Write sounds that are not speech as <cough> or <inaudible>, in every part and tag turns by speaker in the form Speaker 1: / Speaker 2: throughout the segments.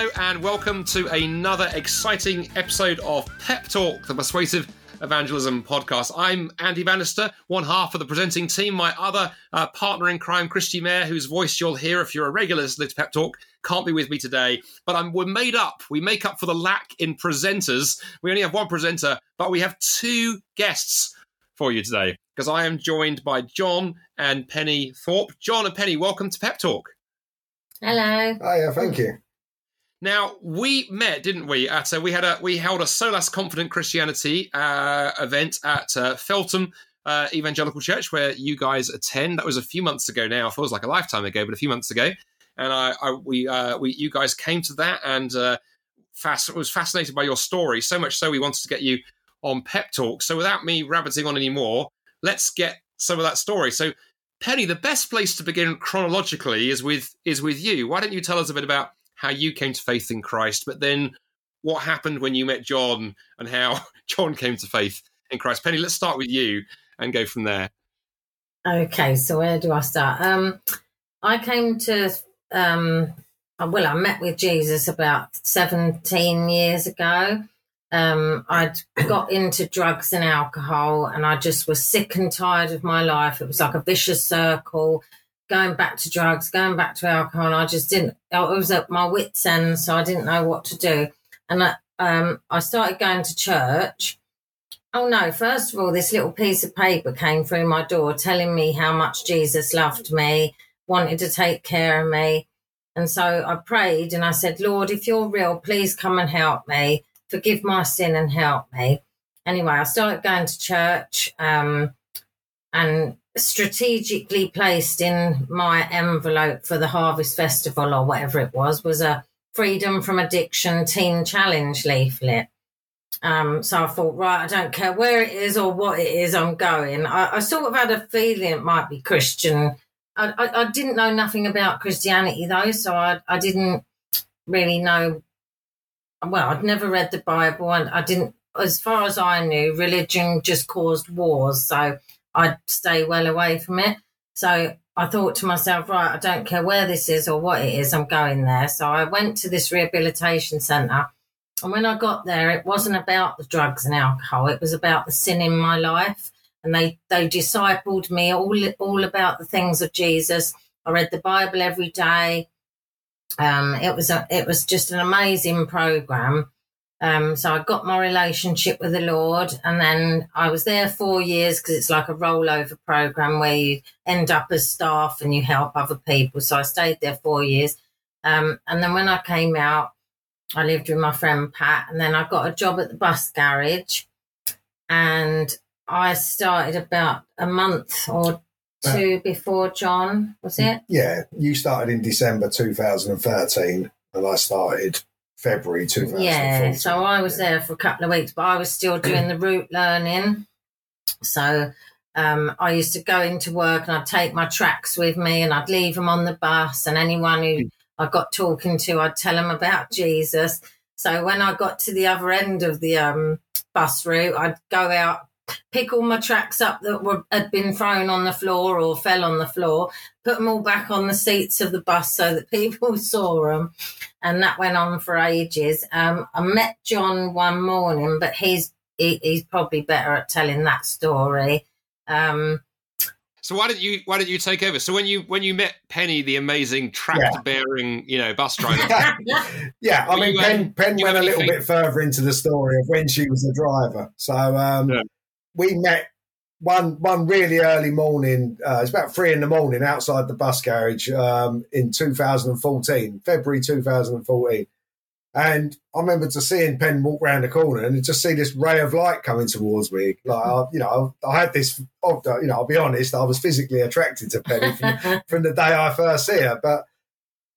Speaker 1: Hello, and welcome to another exciting episode of Pep Talk, the Persuasive Evangelism podcast. I'm Andy Bannister, one half of the presenting team. My other uh, partner in crime, Kristi Mair, whose voice you'll hear if you're a regular listener to Pep Talk, can't be with me today. But I'm, we're made up. We make up for the lack in presenters. We only have one presenter, but we have two guests for you today because I am joined by Jon and Penny Thorp. Jon and Penny, welcome to Pep Talk.
Speaker 2: Hello.
Speaker 3: Oh yeah, thank you.
Speaker 1: Now we met, didn't we? At uh, we had a we held a Solas Confident Christianity uh, event at uh, Feltham uh, Evangelical Church, where you guys attend. That was a few months ago. Now it feels like a lifetime ago, but a few months ago. And I, I we uh, we you guys came to that and uh, fast was fascinated by your story so much so we wanted to get you on Pep Talk. So without me rabbiting on anymore, let's get some of that story. So Penny, the best place to begin chronologically is with is with you. Why don't you tell us a bit about how you came to faith in Christ, but then what happened when you met Jon and how <laughs> Jon came to faith in Christ. Penny, let's start with you and go from there.
Speaker 2: Okay, so where do I start? Um, I came to, um, well, I met with Jesus about 17 years ago. Um, I'd got into drugs and alcohol, and I just was sick and tired of my life. It was like a vicious circle going back to drugs, going back to alcohol. And I just didn't, I was at my wits' end, so I didn't know what to do. And I, um, I started going to church. Oh no, first of all, this little piece of paper came through my door telling me how much Jesus loved me, wanted to take care of me. And so I prayed and I said, Lord, if you're real, please come and help me. Forgive my sin and help me. Anyway, I started going to church um, and strategically placed in my envelope for the Harvest Festival or whatever it was was a Freedom from Addiction Teen Challenge leaflet. Um, so I thought, right, I don't care where it is or what it is, I'm going. I, I sort of had a feeling it might be Christian. I, I, I, didn't know nothing about Christianity though, so I, I didn't really know. Well, I'd never read the Bible, and I didn't, as far as I knew, religion just caused wars. So I'd stay well away from it. So I thought to myself, right, I don't care where this is or what it is, I'm going there. So I went to this rehabilitation centre. And when I got there, it wasn't about the drugs and alcohol, it was about the sin in my life. And they, they discipled me all, all about the things of Jesus. I read the Bible every day. Um, it was a, it was just an amazing program. Um, so I got my relationship with the Lord, and then I was there four years because it's like a rollover program where you end up as staff and you help other people. So I stayed there four years, um, and then when I came out, I lived with my friend Pat, and then I got a job at the bus garage, and I started about a month or two uh, before Jon. Was it?
Speaker 3: Yeah, you started in December 2013, and I started February 2014.
Speaker 2: Yeah, so I was there for a couple of weeks, but I was still doing the route learning. So um, I used to go into work and I'd take my tracts with me and I'd leave them on the bus. And anyone who I got talking to, I'd tell them about Jesus. So when I got to the other end of the um, bus route, I'd go out pick all my tracts up that were had been thrown on the floor or fell on the floor, put them all back on the seats of the bus so that <laughs> people saw them, and that went on for ages. Um, I met Jon one morning, but he's he, he's probably better at telling that story. Um,
Speaker 1: so why did you why did you take over? So when you when you met Penny, the amazing tractor bearing you know bus <laughs> driver,
Speaker 3: yeah, I mean Penn Penn went a little bit further into the story of when she was a driver. So um, yeah we met one one really early morning. Uh, it's about three in the morning outside the bus garage um, in 2014, February 2014. And I remember just seeing Penn walk around the corner and just see this ray of light coming towards me. Like, I, you know, I had this, you know, I'll be honest, I was physically attracted to Penny from, <laughs> from the day I first see her. But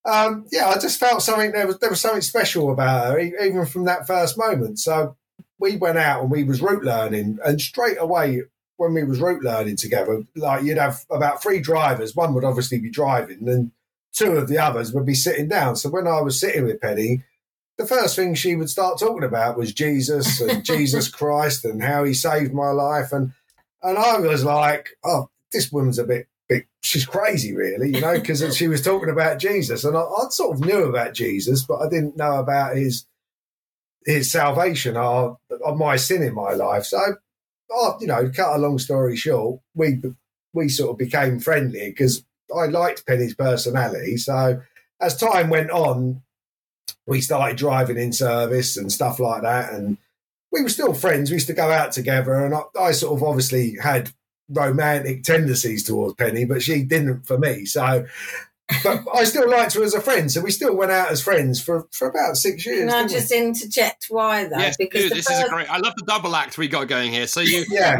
Speaker 3: um, yeah, I just felt something, there was, there was something special about her, even from that first moment. So we went out and we was route learning, and straight away when we was route learning together, like you'd have about three drivers. One would obviously be driving, and two of the others would be sitting down. So when I was sitting with Penny, the first thing she would start talking about was Jesus and <laughs> Jesus Christ and how he saved my life, and and I was like, oh, this woman's a bit she's crazy, really, you know, because she was talking about Jesus, and I, I, sort of knew about Jesus, but I didn't know about his his salvation or, or my sin in my life. So, I, you know, cut a long story short, we we sort of became friendly because I liked Penny's personality. So, as time went on, we started driving in service and stuff like that, and we were still friends. We used to go out together, and I, I sort of obviously had romantic tendencies towards Penny, but she didn't for me. So, but I still liked her as a friend, so we still went out as friends for, for about six years.
Speaker 2: Can I just we? interject why though?
Speaker 1: Yes, because this first... is a great. I love the double act we got going here. So you, <laughs>
Speaker 3: yeah.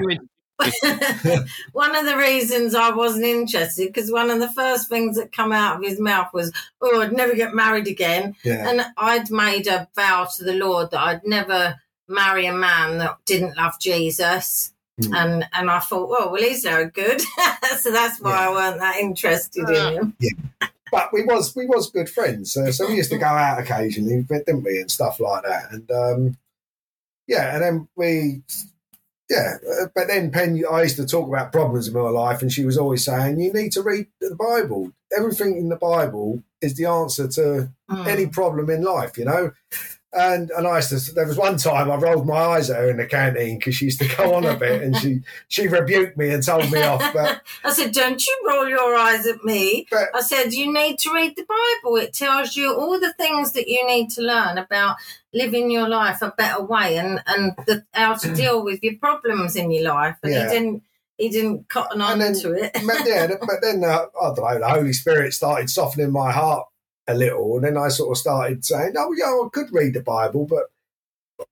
Speaker 3: <laughs>
Speaker 2: one of the reasons I wasn't interested because one of the first things that come out of his mouth was, "Oh, I'd never get married again,"
Speaker 3: yeah.
Speaker 2: and I'd made a vow to the Lord that I'd never marry a man that didn't love Jesus. Mm. And and I thought, well, well, he's no good, <laughs> so that's why yeah. I weren't that interested uh, in him.
Speaker 3: Yeah, but we was we was good friends, uh, so we used to go out occasionally, didn't we, and stuff like that. And um, yeah, and then we, yeah, uh, but then Pen, I used to talk about problems in my life, and she was always saying, you need to read the Bible. Everything in the Bible is the answer to mm. any problem in life, you know. And and I used to, there was one time I rolled my eyes at her in the canteen because she used to go on a bit and she she rebuked me and told me off. But <laughs>
Speaker 2: I said, "Don't you roll your eyes at me." But, I said, "You need to read the Bible. It tells you all the things that you need to learn about living your life a better way and and the, how to <clears throat> deal with your problems in your life." And yeah. he didn't he didn't cotton on to it.
Speaker 3: but, yeah, but then uh, I don't know. The Holy Spirit started softening my heart a little, and then I sort of started saying, "Oh, yeah, I could read the Bible, but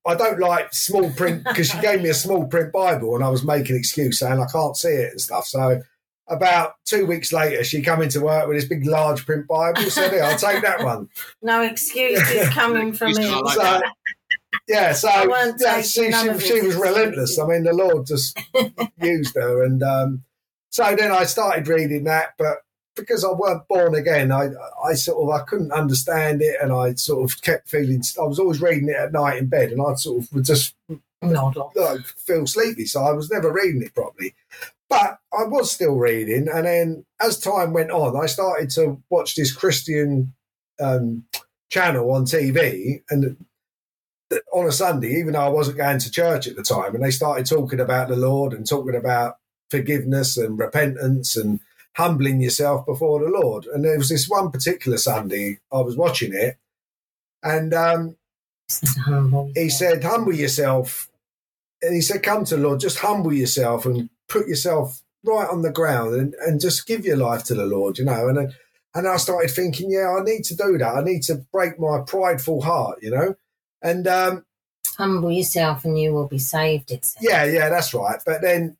Speaker 3: I don't like small print <laughs> because she gave me a small print Bible, and I was making excuse saying I can't see it and stuff." So about two weeks later, she come into work with this big, large print Bible. Said, "I'll take that one." <laughs>
Speaker 2: No excuses <laughs> coming from me.
Speaker 3: so, yeah, so yeah, she, she, she was relentless. I mean, the Lord just used her, and um, so then I started reading that, but because I weren't born again, I I sort of I couldn't understand it, and I sort of kept feeling. I was always reading it at night in bed, and I sort of would just
Speaker 2: nod off,
Speaker 3: feel sleepy. So I was never reading it properly. But I was still reading, and then as time went on, I started to watch this Christian um, channel on TV, and on a Sunday, even though I wasn't going to church at the time, and they started talking about the Lord and talking about forgiveness and repentance and humbling yourself before the Lord. And there was this one particular Sunday I was watching it, and um, he said, "Humble yourself." And he said, "Come to the Lord, just humble yourself and put yourself right on the ground and, and just give your life to the Lord." You know, and and I started thinking, "Yeah, I need to do that. I need to break my prideful heart." You know, and um,
Speaker 2: humble yourself and you will be saved. It's
Speaker 3: yeah, yeah, that's right. But then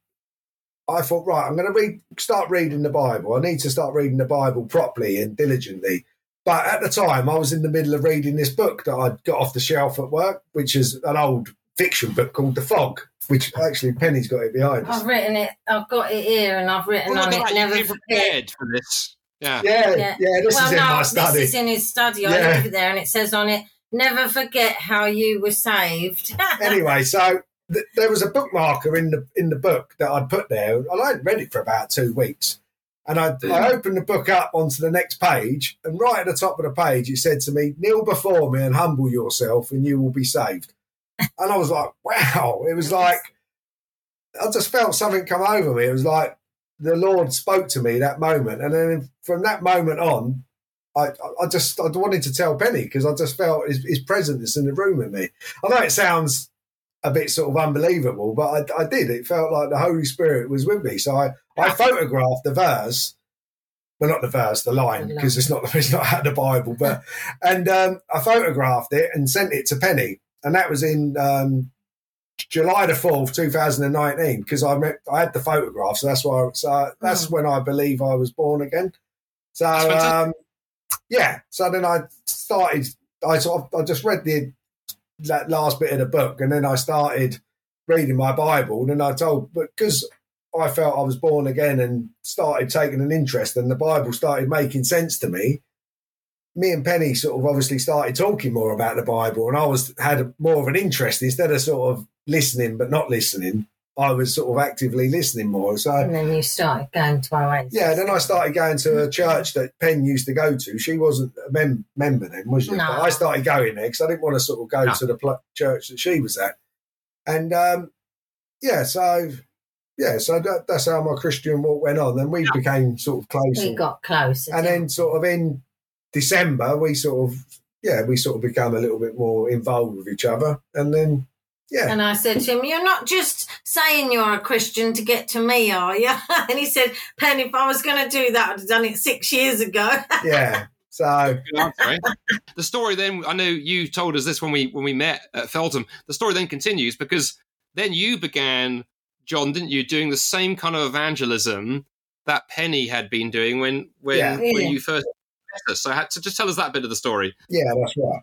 Speaker 3: I thought, right, I'm going to read, start reading the Bible. I need to start reading the Bible properly and diligently. But at the time, I was in the middle of reading this book that I'd got off the shelf at work, which is an old fiction book called The Fog, which actually Penny's got it behind
Speaker 2: us. I've written it. I've got it here, and I've written well, on it. Never prepared
Speaker 1: for this.
Speaker 3: Yeah, yeah, yeah. yeah this well, is in no, my study.
Speaker 2: This is in his study. I yeah. it there, and it says on it, "Never forget how you were saved." <laughs>
Speaker 3: anyway, so there was a bookmarker in the in the book that I'd put there, and I hadn't read it for about two weeks. And I, I opened the book up onto the next page, and right at the top of the page, it said to me, "Kneel before me and humble yourself, and you will be saved." and I was like, "Wow!" It was like I just felt something come over me. It was like the Lord spoke to me that moment, and then from that moment on, I, I just I wanted to tell Penny because I just felt his, his presence in the room with me. I know it sounds a bit sort of unbelievable, but I, I, did. It felt like the Holy Spirit was with me. So I, I photographed the verse, well, not the verse, the line, because it's not <laughs> it's not out of the Bible, but and um, I photographed it and sent it to Penny, and that was in um, July the fourth, two thousand and nineteen, because I met, I had the photograph, so that's why. So that's mm. when I believe I was born again. So um, yeah, so then I started. I sort of I just read the that last bit of the book, and then I started reading my Bible, and then I told, because I felt I was born again and started taking an interest, and the Bible started making sense to me. Me and Penny sort of obviously started talking more about the Bible, and I was had more of an interest instead of sort of listening but not listening. I was sort of actively listening more. So
Speaker 2: and then you started going to Oasis.
Speaker 3: Yeah, then I started going to a church that Penn used to go to. She wasn't a mem- member then, was she? No. But I started going there because I didn't want to sort of go no. to the pl- church that she was at. And um, yeah, so yeah, so that, that's how my Christian walk went on. Then we yeah. became sort of close.
Speaker 2: We got close,
Speaker 3: and then sort of in December we sort of yeah we sort of became a little bit more involved with each other, and then yeah.
Speaker 2: And I said to him, You're not just saying you're a Christian to get to me, are you? <laughs> And he said, Penn, if I was going to do that, I'd have done it six years ago. <laughs>
Speaker 3: yeah. So
Speaker 1: the story then, I know you told us this when we when we met at Feltham. The story then continues because then you began, Jon, didn't you, doing the same kind of evangelism that Penny had been doing when when yeah. when you first met us. So, had to just tell us that bit of the story.
Speaker 3: Yeah, that's right.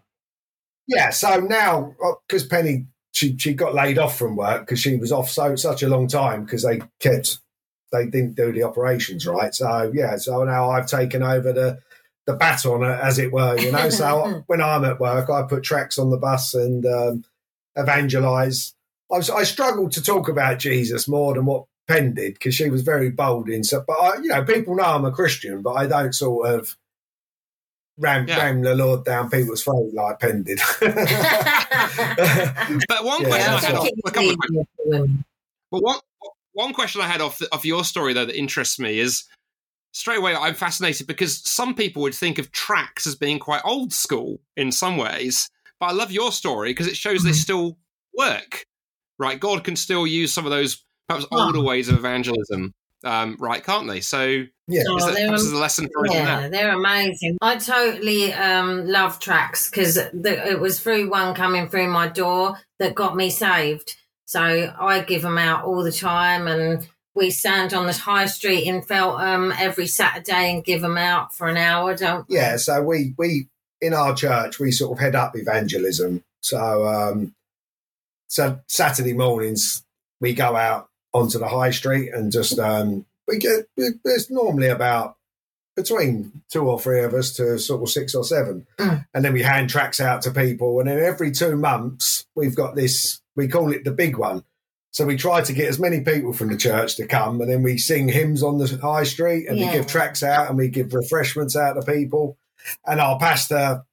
Speaker 3: Yeah, so now because uh, Penny she she got laid off from work because she was off so such a long time because they kept they didn't do the operations right. So yeah, so now I've taken over the the baton as it were. You know, so <laughs> when I'm at work, I put tracts on the bus and um, evangelize. I, was, I struggled to talk about Jesus more than what Penn did because she was very bold in so. But I, you know, people know I'm a Christian, but I don't sort of ram, yeah. ram the Lord down people's throat like Penn did. <laughs> but
Speaker 1: one yeah, question I had off, a couple of questions. But one, one question I had off, of your story, though, that interests me is straight away I'm fascinated because some people would think of tracts as being quite old school in some ways. But I love your story because it shows mm-hmm. they still work, right? God can still use some of those perhaps older ways of evangelism um, right, can't they? So yeah, oh, that, this is a lesson for
Speaker 2: yeah, they're amazing. I totally um, love tracts because it was through one coming through my door that got me saved. So I give them out all the time, and we stand on the high street in Feltham every Saturday and give them out for an hour. Don't
Speaker 3: yeah. So we we in our church we sort of head up evangelism. So um, so Saturday mornings we go out onto the high street and just um, we get there's normally about between two or three of us to sort of six or seven, mm. and then we hand tracts out to people, and then every two months we've got this we call it the big one. So we try to get as many people from the church to come, and then we sing hymns on the high street, and yeah. we give tracts out, and we give refreshments out to people. And our pastor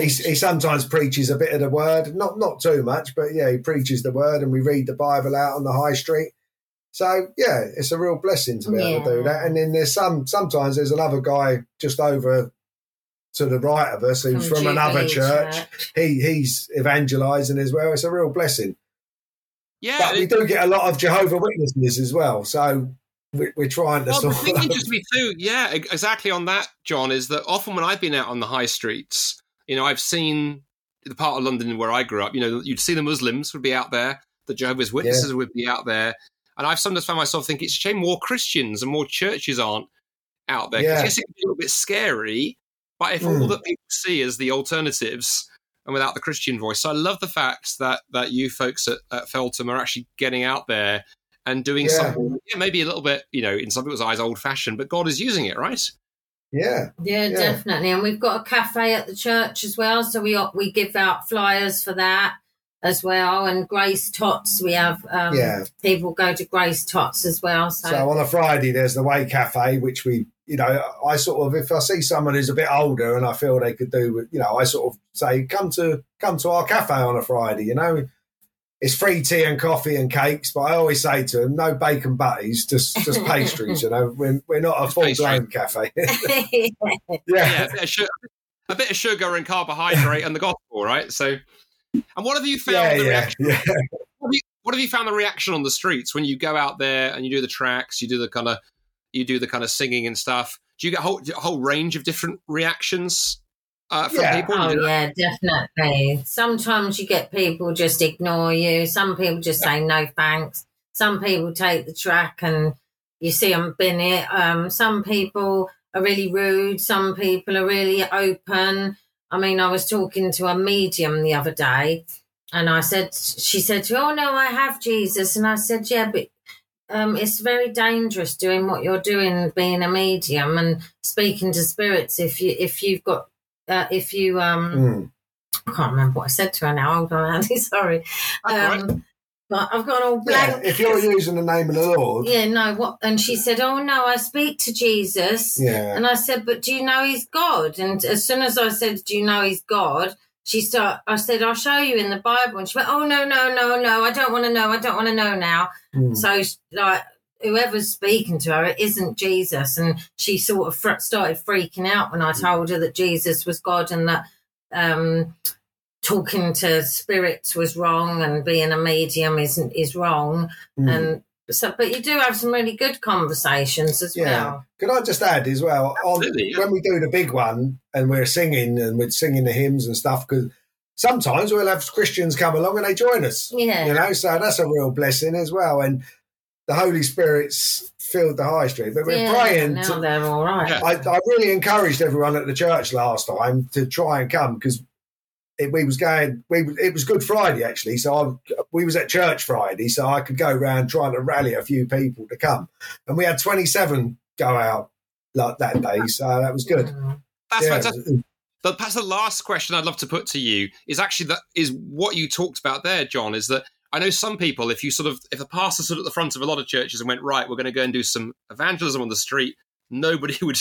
Speaker 3: he, he, sometimes preaches a bit of the word, not not too much, but yeah, he preaches the word, and we read the Bible out on the high street. So yeah, it's a real blessing to be yeah. able to do that. And then there's some sometimes there's another guy just over to the right of us who's from, from another church. church. He he's evangelizing as well. It's a real blessing.
Speaker 1: Yeah,
Speaker 3: but we do get a lot of Jehovah Witnesses as well. So we're, we're trying to. Well,
Speaker 1: sort the thing interests me too. Yeah, exactly on that, Jon. Is that often when I've been out on the high streets you know, I've seen the part of London where I grew up. You know, you'd see the Muslims would be out there, the Jehovah's Witnesses yeah. would be out there, and I've sometimes found myself thinking it's a shame more Christians and more churches aren't out there. Yeah. Yes, it can be a little bit scary, but if mm. all that people see is the alternatives and without the Christian voice, so I love the fact that that you folks at, at Feltham are actually getting out there and doing yeah. something, yeah, maybe a little bit, you know, in some people's eyes, old fashioned, but God is using it, right?
Speaker 3: Yeah.
Speaker 2: yeah. yeah. definitely. And we've got a cafe at the church as well, so we we give out flyers for that as well. And Grace Tots, we have um, yeah. people go to Grace Tots as well. So.
Speaker 3: so on a Friday, there's the Way Cafe, which we, you know, I sort of if I see someone who's a bit older and I feel they could do, you know, I sort of say, come to come to our cafe on a Friday, you know it's free tea and coffee and cakes, but I always say to them, no bacon butties, just just pastries. you know, we're, we're not a full blown cafe. <laughs> <laughs>
Speaker 1: yeah, yeah a, bit sugar, a, bit of sugar and carbohydrate and the gospel, right? So, and what have you found yeah, the yeah, reaction? Yeah. What have, you, what have you found the reaction on the streets when you go out there and you do the tracts, you do the kind of you do the kind of singing and stuff? Do you get a whole, a whole range of different reactions uh, from
Speaker 2: yeah.
Speaker 1: people?
Speaker 2: Oh, yeah, definitely. Sometimes you get people just ignore you. Some people just say no thanks. Some people take the tract and you see them bin it. Um, some people are really rude. Some people are really open. I mean, I was talking to a medium the other day and I said, she said to me, Oh, no, I have Jesus. And I said, Yeah, but um, it's very dangerous doing what you're doing, being a medium and speaking to spirits. If you if you've got uh, if you um mm. I can't remember what I said to her now. Hold on, <laughs> Andy. Sorry. Um, but I've got all blank.
Speaker 3: Yeah, if you're using the name of the Lord.
Speaker 2: Yeah, no, what? And she said, Oh, no, I speak to Jesus.
Speaker 3: Yeah.
Speaker 2: And I said, But do you know he's God? And as soon as I said, Do you know he's God? She start. I said, I'll show you in the Bible. And she went, Oh, no, no, no, no, I don't want to know. I don't want to know now.
Speaker 3: Mm.
Speaker 2: So, like, whoever's speaking to her, it isn't Jesus. And she sort of fr- started freaking out when I told her that Jesus was God and that um, talking to spirits was wrong and being a medium isn't is wrong.
Speaker 3: Mm.
Speaker 2: And so, but you do have some really good conversations as
Speaker 3: Yeah.
Speaker 2: well.
Speaker 3: Could I just add as well, on,
Speaker 1: yeah.
Speaker 3: when we do the big one and we're singing and we're singing the hymns and stuff, because sometimes we'll have Christians come along and they join us.
Speaker 2: Yeah.
Speaker 3: You know, so that's a real blessing as well. And the Holy Spirit's filled the high street. But we're
Speaker 2: yeah,
Speaker 3: praying
Speaker 2: now
Speaker 3: to,
Speaker 2: they're all right.
Speaker 1: Yeah.
Speaker 3: I, I really encouraged everyone at the church last time to try and come because it, we was going. We it was Good Friday actually, so I, we was at church Friday, so I could go around trying to rally a few people to come, and we had twenty seven go out like that day, so that was good.
Speaker 2: Mm.
Speaker 1: That's
Speaker 3: Yeah.
Speaker 1: fantastic. But perhaps the last question I'd love to put to you is actually that is what you talked about there, Jon. Is that I know some people, if you sort of if a pastor stood at the front of a lot of churches and went, right, we're going to go and do some evangelism on the street, nobody <laughs> would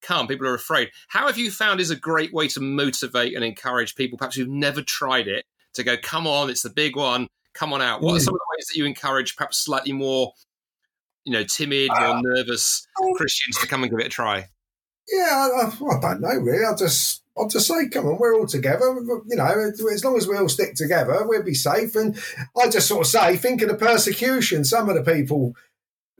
Speaker 1: come. People are afraid. How have you found is a great way to motivate and encourage people, perhaps who've never tried it, to go, come on, it's the big one, come on out. What are
Speaker 3: Mm.
Speaker 1: some of the ways that you encourage perhaps slightly more, you know, timid or nervous Christians to come and give it a try?
Speaker 3: Yeah, I, I, I don't know really. I just. I'll just say, come on, we're all together. You know, as long as we all stick together, we'll be safe. And I just sort of say, think of the persecution some of the people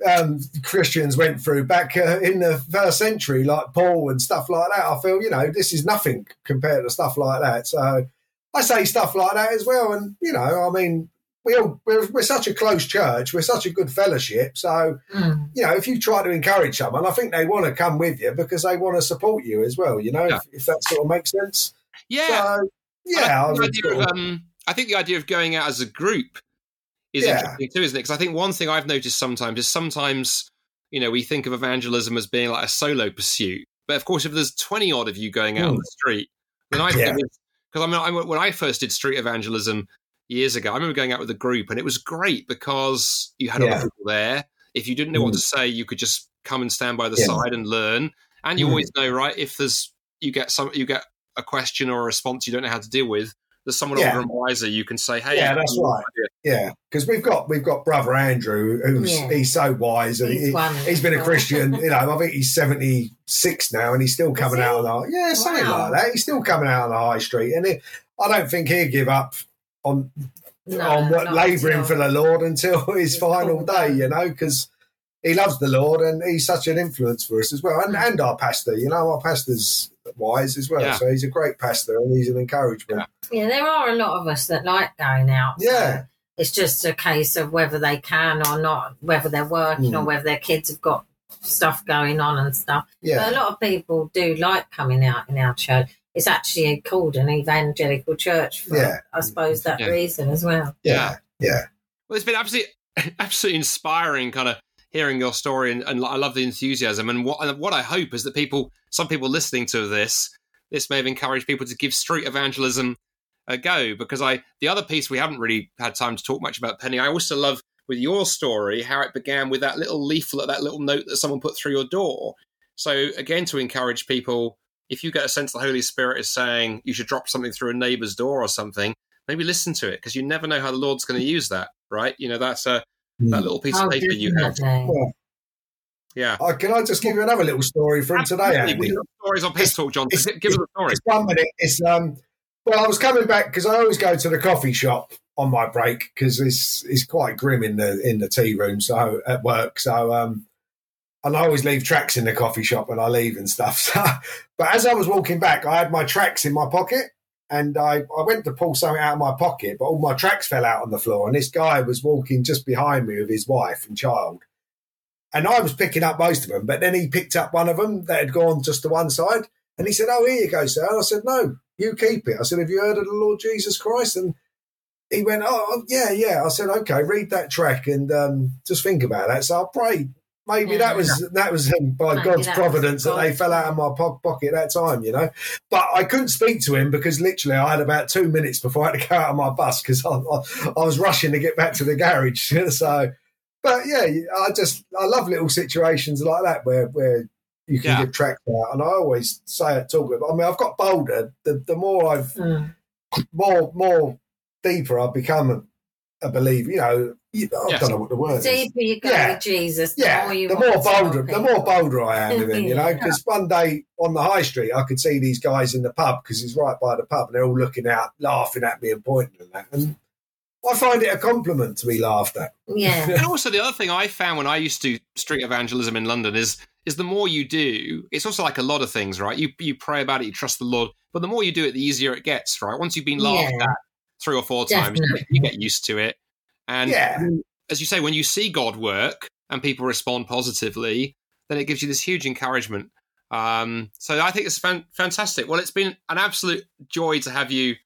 Speaker 3: um, Christians went through back uh, in the first century, like Paul and stuff like that. I feel, you know, this is nothing compared to stuff like that. So I say stuff like that as well. And, you know, I mean, we all, we're, we're such a close church, we're such a good fellowship. So,
Speaker 2: Mm.
Speaker 3: you know, if you try to encourage someone, I think they want to come with you because they want to support you as well, you know,
Speaker 1: Yeah.
Speaker 3: if, if that sort of makes sense.
Speaker 1: Yeah.
Speaker 3: So, yeah, I
Speaker 1: think,
Speaker 3: would
Speaker 1: the idea of, um, I think the idea of going out as a group is
Speaker 3: Yeah.
Speaker 1: interesting too, isn't it? Because I think one thing I've noticed sometimes is sometimes, you know, we think of evangelism as being like a solo pursuit. But of course, if there's 20 odd of you going out on
Speaker 3: Mm.
Speaker 1: the street, then I
Speaker 3: Yeah.
Speaker 1: because I mean, I, when I first did street evangelism years ago, I remember going out with a group and it was great because you had
Speaker 3: Yeah.
Speaker 1: other people there. If you didn't know what
Speaker 3: Mm.
Speaker 1: to say, you could just come and stand by the
Speaker 3: Yeah.
Speaker 1: side and learn. And you
Speaker 3: Mm.
Speaker 1: always know, right? If there's, you get some, you get a question or a response you don't know how to deal with, there's someone
Speaker 3: Yeah.
Speaker 1: older and wiser you can say, "Hey,
Speaker 3: Yeah, that's right. Yeah, because we've got we've got brother Andrew, who's
Speaker 2: Yeah.
Speaker 3: he's so wise, and
Speaker 2: He's
Speaker 3: he,
Speaker 2: one.
Speaker 3: has been a Christian. You know, I think he's seventy six now, and he's still coming out of the yeah, something
Speaker 2: Wow.
Speaker 3: like that. He's still coming out on the high street, and it, I don't think he'd give up on
Speaker 2: No,
Speaker 3: on what
Speaker 2: not
Speaker 3: labouring for the Lord until <laughs> his
Speaker 2: His
Speaker 3: final day.
Speaker 2: day.
Speaker 3: You know, because he loves the Lord, and he's such an influence for us as well, and and our pastor. You know, our pastor's wise as well,
Speaker 1: Yeah.
Speaker 3: so he's a great pastor, and he's an encouragement.
Speaker 2: Yeah, there are a lot of us that like going out. so
Speaker 3: Yeah.
Speaker 2: it's just a case of whether they can or not, whether they're working or
Speaker 3: Mm.
Speaker 2: whether their kids have got stuff going on and stuff.
Speaker 3: Yeah,
Speaker 2: But a lot of people do like coming out in our church. It's actually called an evangelical church for,
Speaker 3: Yeah.
Speaker 2: I suppose, that
Speaker 1: Yeah.
Speaker 2: reason as well.
Speaker 3: yeah, yeah.
Speaker 1: Well, it's been absolutely, <laughs> absolutely inspiring, kind of hearing your story, and, and I love the enthusiasm. And what and what I hope is that people, some people listening to this, this may have encouraged people to give street evangelism a go. Because I, the other piece we haven't really had time to talk much about, Penny. I also love with your story how it began with that little leaflet, that little note that someone put through your door. So again, to encourage people, if you get a sense the Holy Spirit is saying you should drop something through a neighbour's door or something, maybe listen to it because you never know how the Lord's going to use that, right? You know, that's a that little piece
Speaker 2: Oh,
Speaker 1: of paper you have. Yeah.
Speaker 3: Oh, can I just give you another little story from today,
Speaker 1: Absolutely.
Speaker 3: Andy?
Speaker 1: We have stories on Pep Talk, Jon.
Speaker 3: it's-
Speaker 1: Give us a story.
Speaker 3: It's one minute. It's um. Well, I was coming back because I always go to the coffee shop on my break because it's it's quite grim in the in the tea room. So at work, so um, and I always leave tracts in the coffee shop when I leave and stuff. <laughs> So, but as I was walking back, I had my tracts in my pocket. And I, I went to pull something out of my pocket, but all my tracts fell out on the floor. And this guy was walking just behind me with his wife and child. And I was picking up most of them, but then he picked up one of them that had gone just to one side. And he said, Oh, here you go, sir. And I said, No, you keep it. I said, Have you heard of the Lord Jesus Christ? And he went, Oh, yeah, yeah. I said, Okay, read that tract and um, just think about that. So I prayed maybe yeah. that was that was by maybe God's providence that they fell out of my pocket at that time, you know. But I couldn't speak to him because literally I had about two minutes before I had to go out of my bus because I, I, I, was rushing to get back to the garage. <laughs> so, but yeah, I just I love little situations like that where where you can yeah. get tracked out, and I always say it, talk about. I mean, I've got bolder. The the more I've mm. more more deeper I've become a, a believer. You know, I yes. don't know what the word
Speaker 2: Deeper is. you go yeah. with Jesus, the
Speaker 3: yeah.
Speaker 2: more you
Speaker 3: the more bolder, the more bolder I am with him. You <laughs> know, because one day on the high street, I could see these guys in the pub because it's right by the pub, and they're all looking out, laughing at me and pointing at that, and. I find it a compliment to be laughed at.
Speaker 2: Yeah.
Speaker 1: and also the other thing I found when I used to street evangelism in London is is the more you do, it's also like a lot of things, right? You you pray about it, you trust the Lord, but the more you do it, the easier it gets, right? Once you've been laughed yeah. at three or four Definitely. times, you get used to it. And yeah. as you say, when you see God work and people respond positively, then it gives you this huge encouragement. Um, so I think it's fan- fantastic. Well, it's been an absolute joy to have you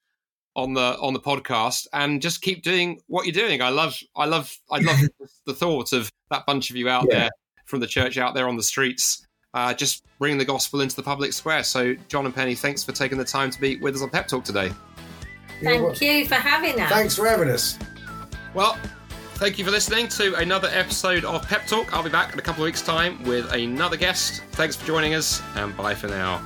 Speaker 1: on the on the podcast, and just keep doing what you're doing. I love, I love, I love <laughs> the thought of that bunch of you out yeah. there from the church out there on the streets, uh, just bringing the gospel into the public square. So, Jon and Penny, thanks for taking the time to be with us on Pep Talk today.
Speaker 2: Thank you for having us.
Speaker 3: Thanks for having us.
Speaker 1: Well, thank you for listening to another episode of Pep Talk. I'll be back in a couple of weeks' time with another guest. Thanks for joining us, and bye for now.